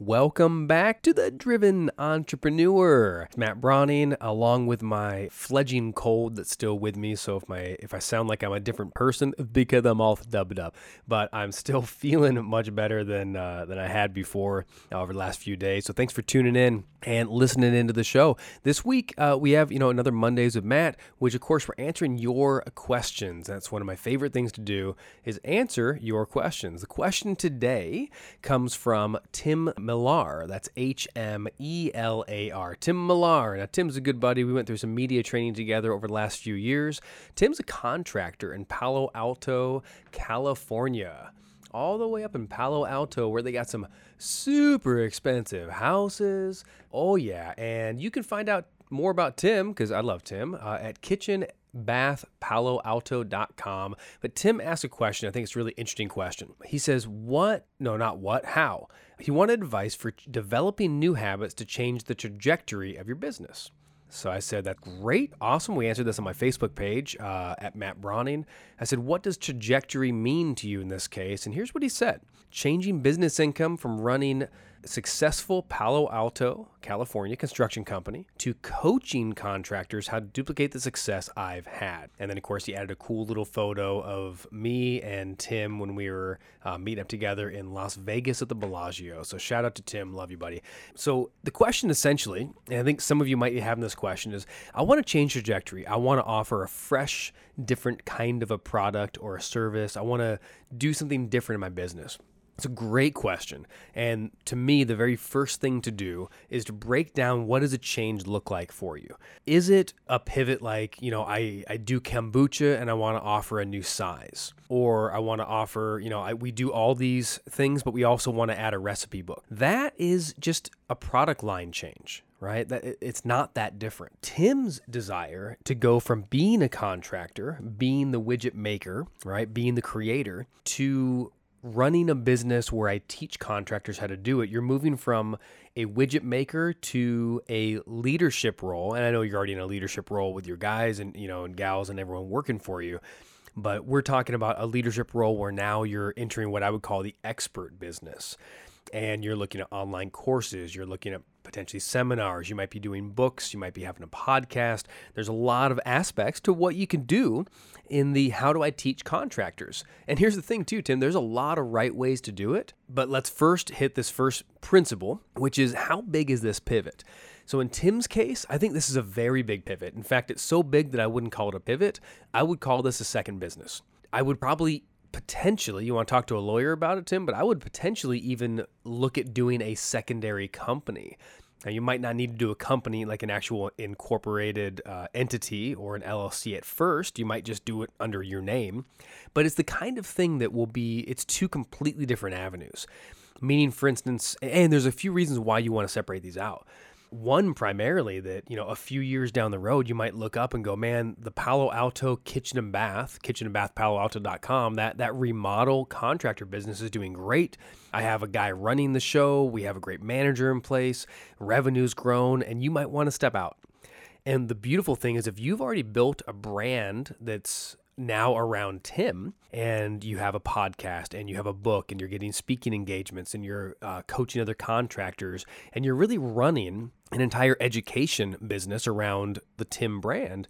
welcome back to the Driven Entrepreneur. It's Matt Brauning, along with my fledging cold that's still with me. So if my if I sound like I'm a different person, because I'm all dubbed up, but I'm still feeling much better than uh, than I had before uh, over the last few days. So thanks for tuning in and listening into the show. This week uh, we have you know another Mondays with Matt, which of course we're answering your questions. That's one of my favorite things to do is answer your questions. The question today comes from Tim Hmelar. That's H M E L A R. Tim Hmelar. Now, Tim's a good buddy. We went through some media training together over the last few years. Tim's a contractor in Palo Alto, California. All the way up in Palo Alto, where they got some super expensive houses. Oh, yeah. And you can find out more about Tim, because I love Tim, uh, at Kitchen bathpaloalto.com. But Tim asked a question. I think it's a really interesting question. He says, What? No, not what, how? He wanted advice for developing new habits to change the trajectory of your business. So I said, That's great. Awesome. We answered this on my Facebook page uh, at Matt Brauning. I said, What does trajectory mean to you in this case? And here's what he said changing business income from running successful Palo Alto, California construction company to coaching contractors how to duplicate the success I've had. And then, of course, he added a cool little photo of me and Tim when we were uh, meeting up together in Las Vegas at the Bellagio. So, shout out to Tim. Love you, buddy. So, the question essentially, and I think some of you might be having this question, is I want to change trajectory. I want to offer a fresh, different kind of a product or a service. I want to do something different in my business. It's a great question. And to me, the very first thing to do is to break down what does a change look like for you? Is it a pivot like, you know, I, I do kombucha and I want to offer a new size? Or I want to offer, you know, I, we do all these things, but we also want to add a recipe book. That is just a product line change right? That it's not that different. Tim's desire to go from being a contractor, being the widget maker, right, being the creator to running a business where I teach contractors how to do it, you're moving from a widget maker to a leadership role. And I know you're already in a leadership role with your guys and, you know, and gals and everyone working for you. But we're talking about a leadership role where now you're entering what I would call the expert business and you're looking at online courses, you're looking at potentially seminars, you might be doing books, you might be having a podcast. There's a lot of aspects to what you can do in the how do I teach contractors. And here's the thing, too, Tim, there's a lot of right ways to do it. But let's first hit this first principle, which is how big is this pivot? So in Tim's case, I think this is a very big pivot. In fact, it's so big that I wouldn't call it a pivot. I would call this a second business. I would probably potentially, you want to talk to a lawyer about it, Tim, but I would potentially even look at doing a secondary company. Now, you might not need to do a company like an actual incorporated uh, entity or an LLC at first. You might just do it under your name. But it's the kind of thing that will be, it's two completely different avenues. Meaning, for instance, and there's a few reasons why you want to separate these out. One primarily that, you know, a few years down the road, you might look up and go, man, the Palo Alto Kitchen and Bath, kitchen and bath paloalto.com, that, that remodel contractor business is doing great. I have a guy running the show. We have a great manager in place. Revenue's grown, and you might want to step out. And the beautiful thing is, if you've already built a brand that's now around Tim and you have a podcast and you have a book and you're getting speaking engagements and you're uh, coaching other contractors and you're really running an entire education business around the Tim brand,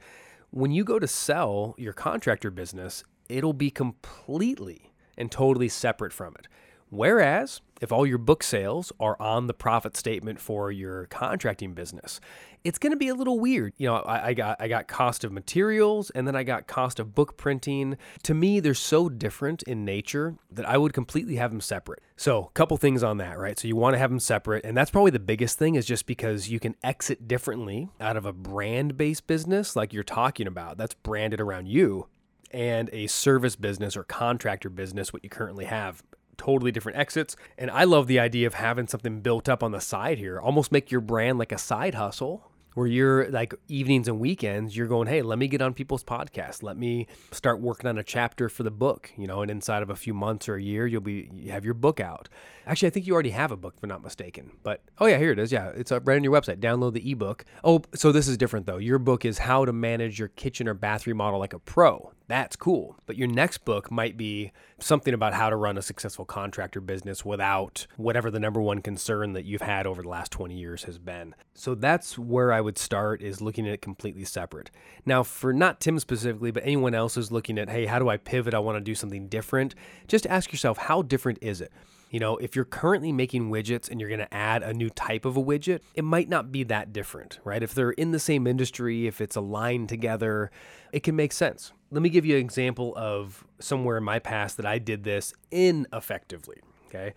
when you go to sell your contractor business, it'll be completely and totally separate from it. Whereas, if all your book sales are on the profit statement for your contracting business, it's going to be a little weird. You know, I, I, got I got cost of materials and then I got cost of book printing. To me, they're so different in nature that I would completely have them separate. So, a couple things on that, right? So you want to have them separate, and that's probably the biggest thing is just because you can exit differently out of a brand-based business like you're talking about. That's branded around you and a service business or contractor business, what you currently have totally different exits. And I love the idea of having something built up on the side here, almost make your brand like a side hustle where you're like evenings and weekends, you're going, hey, let me get on people's podcasts. Let me start working on a chapter for the book, you know, and inside of a few months or a year, you'll be you have your book out. Actually, I think you already have a book, if I'm not mistaken. But oh yeah, here it is. Yeah, it's right on your website. Download the ebook. Oh, so this is different though. Your book is how to manage your kitchen or bath remodel like a pro. That's cool. But your next book might be something about how to run a successful contractor business without whatever the number one concern that you've had over the last 20 years has been. So that's where I would start is looking at it completely separate. Now, for not Tim specifically, but anyone else who's looking at, hey, how do I pivot? I want to do something different. Just ask yourself, how different is it? You know, if you're currently making widgets and you're going to add a new type of a widget, it might not be that different, right? If they're in the same industry, if it's aligned together, it can make sense. Let me give you an example of somewhere in my past that I did this ineffectively, okay?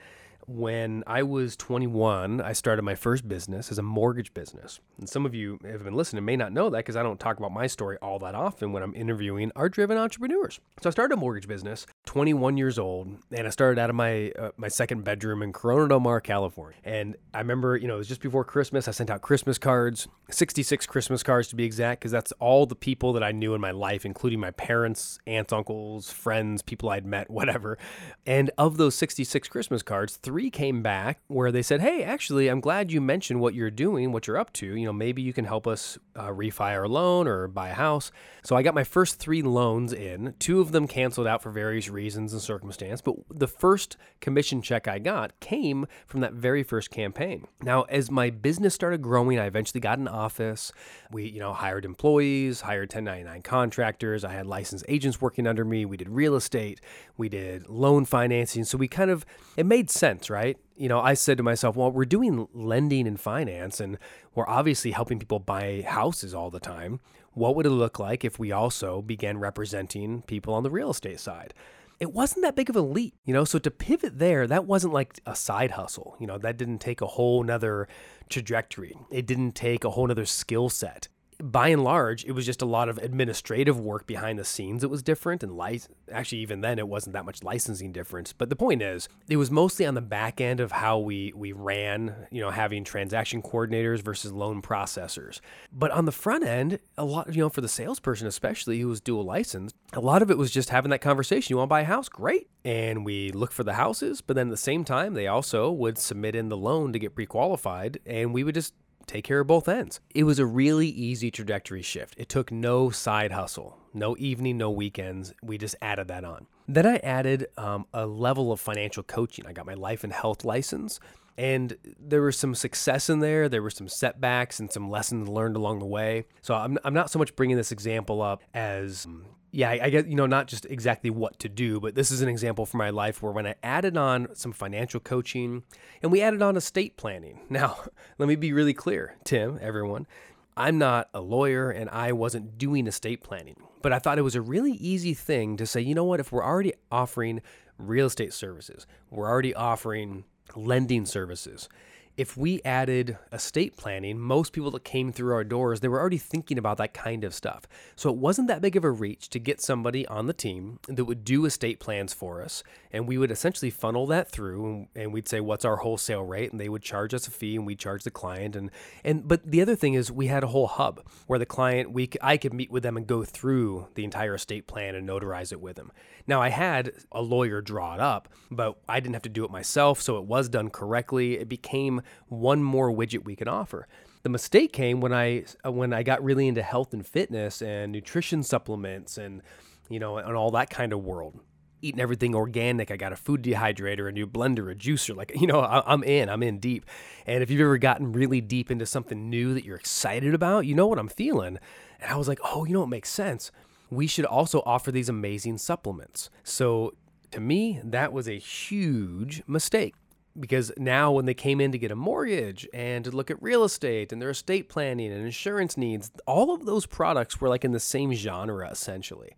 When I was 21, I started my first business as a mortgage business. And some of you have been listening may not know that because I don't talk about my story all that often when I'm interviewing art driven entrepreneurs. So I started a mortgage business, 21 years old, and I started out of my uh, my second bedroom in Corona Del Mar, California. And I remember, you know, it was just before Christmas. I sent out Christmas cards, 66 Christmas cards to be exact, because that's all the people that I knew in my life, including my parents, aunts, uncles, friends, people I'd met, whatever. And of those 66 Christmas cards, three came back where they said, Hey, actually, I'm glad you mentioned what you're doing, what you're up to. You know, maybe you can help us uh, refi our loan or buy a house. So I got my first three loans in. Two of them canceled out for various reasons and circumstance, but the first commission check I got came from that very first campaign. Now, as my business started growing, I eventually got an office. We, you know, hired employees, hired 1099 contractors. I had licensed agents working under me. We did real estate. We did loan financing. So we kind of, it made sense right? You know, I said to myself, well, we're doing lending and finance and we're obviously helping people buy houses all the time. What would it look like if we also began representing people on the real estate side? It wasn't that big of a leap, you know. So to pivot there, that wasn't like a side hustle, you know, that didn't take a whole nother trajectory. It didn't take a whole nother skill set by and large, it was just a lot of administrative work behind the scenes that was different. And li- actually, even then, it wasn't that much licensing difference. But the point is, it was mostly on the back end of how we we ran, you know, having transaction coordinators versus loan processors. But on the front end, a lot, you know, for the salesperson especially who was dual licensed, a lot of it was just having that conversation. You want to buy a house? Great. And we look for the houses, but then at the same time, they also would submit in the loan to get pre-qualified, and we would just take care of both ends. It was a really easy trajectory shift. It took no side hustle, no evening, no weekends. We just added that on. Then I added um, a level of financial coaching. I got my life and health license. And there was some success in there. There were some setbacks and some lessons learned along the way. So I'm, I'm not so much bringing this example up as um, yeah, I, I get, you know, not just exactly what to do, but this is an example from my life where when I added on some financial coaching and we added on estate planning. Now, let me be really clear, Tim, everyone, I'm not a lawyer and I wasn't doing estate planning, but I thought it was a really easy thing to say, you know what, if we're already offering real estate services, we're already offering lending services, if we added estate planning, most people that came through our doors, they were already thinking about that kind of stuff. So it wasn't that big of a reach to get somebody on the team that would do estate plans for us. And we would essentially funnel that through and, we'd say, what's our wholesale rate? And they would charge us a fee and we charge the client. And, and, but the other thing is we had a whole hub where the client, we, I could meet with them and go through the entire estate plan and notarize it with them. Now I had a lawyer draw it up, but I didn't have to do it myself. So it was done correctly. It became one more widget we can offer. The mistake came when I uh, when I got really into health and fitness and nutrition supplements and you know and all that kind of world. Eating everything organic. I got a food dehydrator, a new blender, a juicer. Like, you know, I'm in, I'm in deep. And if you've ever gotten really deep into something new that you're excited about, you know what I'm feeling. And I was like, oh, you know, it makes sense. We should also offer these amazing supplements. So to me, that was a huge mistake because now when they came in to get a mortgage and to look at real estate and their estate planning and insurance needs, all of those products were like in the same genre essentially.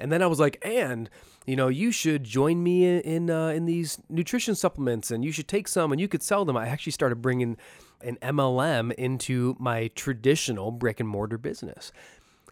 And then I was like, and you know, you should join me in in, uh, in these nutrition supplements, and you should take some, and you could sell them. I actually started bringing an MLM into my traditional brick and mortar business.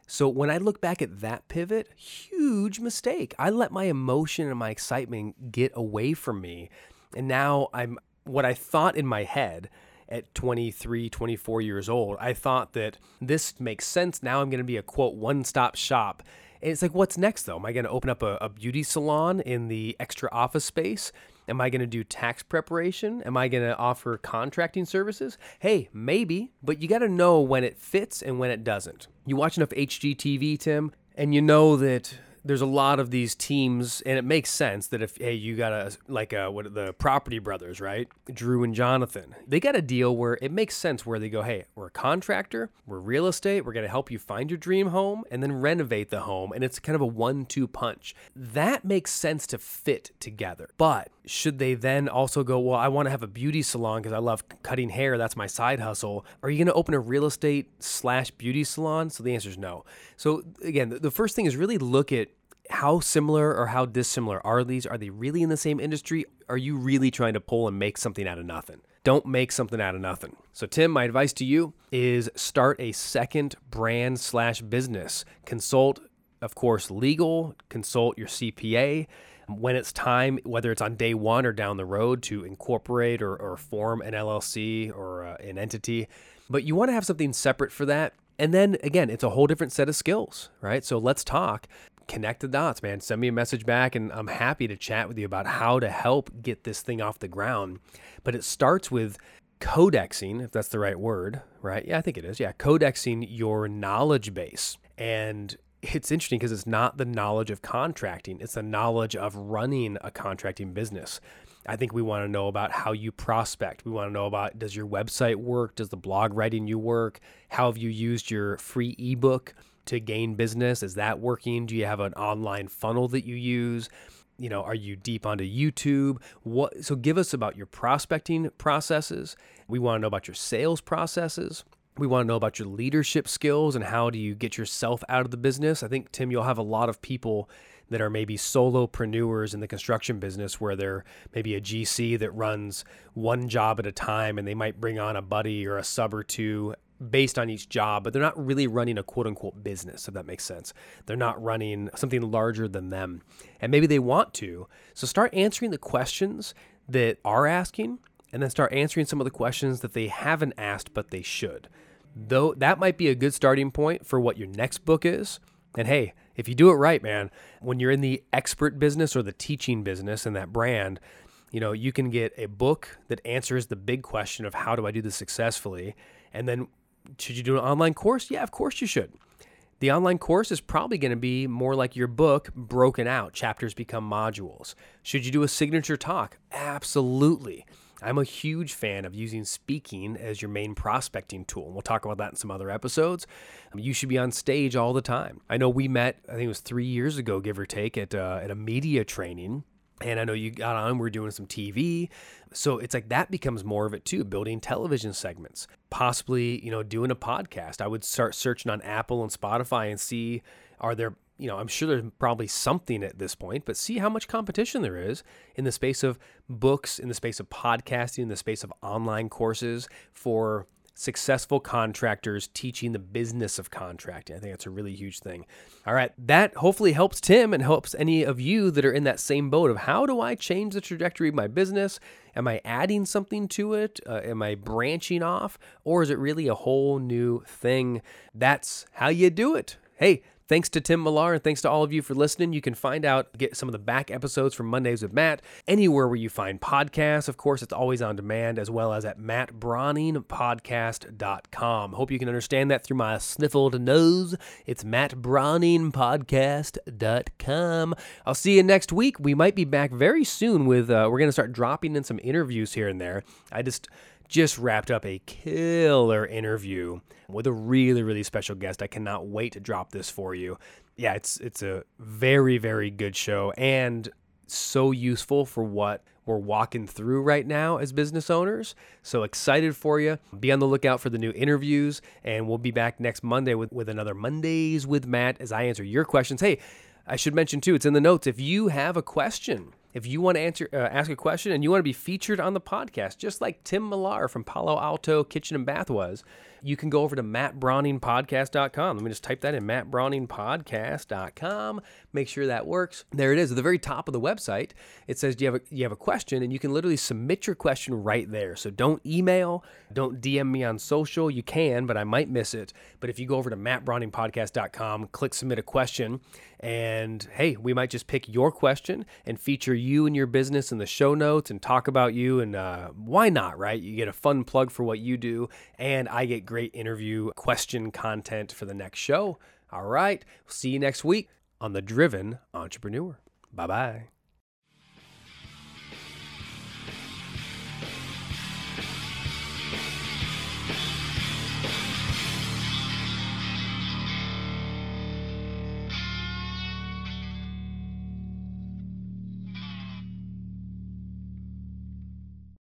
So when I look back at that pivot, huge mistake. I let my emotion and my excitement get away from me and now I'm what I thought in my head at 23, 24 years old. I thought that this makes sense. Now I'm going to be a quote one stop shop. And it's like, what's next though? Am I going to open up a, a beauty salon in the extra office space? Am I going to do tax preparation? Am I going to offer contracting services? Hey, maybe, but you got to know when it fits and when it doesn't. You watch enough HGTV, Tim, and you know that there's a lot of these teams, and it makes sense that if hey, you got a like a what the Property Brothers, right? Drew and Jonathan, they got a deal where it makes sense where they go, hey, we're a contractor, we're real estate, we're gonna help you find your dream home and then renovate the home, and it's kind of a one-two punch. That makes sense to fit together, but should they then also go, well, I want to have a beauty salon because I love cutting hair. That's my side hustle. Are you going to open a real estate slash beauty salon? So the answer is no. So again, the first thing is really look at how similar or how dissimilar are these? Are they really in the same industry? Are you really trying to pull and make something out of nothing? Don't make something out of nothing. So, Tim, my advice to you is start a second brand slash business. Consult, of course, legal, consult your CPA. When it's time, whether it's on day one or down the road, to incorporate or, or form an LLC or uh, an entity. But you want to have something separate for that. And then again, it's a whole different set of skills, right? So let's talk connect the dots, man. Send me a message back, and I'm happy to chat with you about how to help get this thing off the ground. But it starts with codexing, if that's the right word, right? Yeah, I think it is. Yeah, codexing your knowledge base. And it's interesting because it's not the knowledge of contracting, it's the knowledge of running a contracting business. I think we want to know about how you prospect. We want to know about does your website work? Does the blog writing you work? How have you used your free ebook? To gain business? Is that working? Do you have an online funnel that you use? You know, are you deep onto YouTube? What so give us about your prospecting processes. We want to know about your sales processes. We want to know about your leadership skills and how do you get yourself out of the business. I think Tim, you'll have a lot of people that are maybe solopreneurs in the construction business where they're maybe a GC that runs one job at a time and they might bring on a buddy or a sub or two based on each job, but they're not really running a quote unquote business, if that makes sense. They're not running something larger than them. And maybe they want to. So start answering the questions that are asking and then start answering some of the questions that they haven't asked but they should. Though that might be a good starting point for what your next book is. And hey, if you do it right, man, when you're in the expert business or the teaching business and that brand, you know, you can get a book that answers the big question of how do I do this successfully? And then should you do an online course? Yeah, of course you should. The online course is probably going to be more like your book broken out. Chapters become modules. Should you do a signature talk? Absolutely. I'm a huge fan of using speaking as your main prospecting tool. We'll talk about that in some other episodes. you should be on stage all the time. I know we met, I think it was three years ago, give or take, at, uh, at a media training. And I know you got on, we are doing some TV. So it's like that becomes more of it too, building television segments, possibly, you know, doing a podcast. I would start searching on Apple and Spotify and see are there, you know, I'm sure there's probably something at this point, but see how much competition there is in the space of books, in the space of podcasting, in the space of online courses for successful contractors teaching the business of contracting. I think that's a really huge thing. All right, that hopefully helps Tim and helps any of you that are in that same boat of how do I change the trajectory of my business? Am I adding something to it? Uh, am I branching off? Or is it really a whole new thing? That's how you do it. Hey, Thanks to Tim Hmelar and thanks to all of you for listening. You can find out, get some of the back episodes from Mondays with Matt anywhere where you find podcasts. Of course, it's always on demand as well as at mattbrauningpodcast.com. Hope you can understand that through my sniffled nose. It's mattbrauningpodcast.com. I'll see you next week. We might be back very soon with, uh, we're going to start dropping in some interviews here and there. I just just wrapped up a killer interview with a really really special guest. I cannot wait to drop this for you. Yeah, it's it's a very very good show and so useful for what we're walking through right now as business owners. So excited for you. Be on the lookout for the new interviews and we'll be back next Monday with with another Mondays with Matt as I answer your questions. Hey, I should mention too, it's in the notes. If you have a question if you want to answer, uh, ask a question and you want to be featured on the podcast, just like Tim Hmelar from Palo Alto Kitchen and Bath was, you can go over to mattbrauningpodcast.com. Let me just type that in mattbrauningpodcast.com. Make sure that works. There it is. At the very top of the website, it says you have a you have a question and you can literally submit your question right there. So don't email, don't DM me on social. You can, but I might miss it. But if you go over to mattbrauningpodcast.com, click submit a question, and hey, we might just pick your question and feature you and your business in the show notes and talk about you. And uh, why not, right? You get a fun plug for what you do, and I get great interview question content for the next show. All right. See you next week on The Driven Entrepreneur. Bye bye.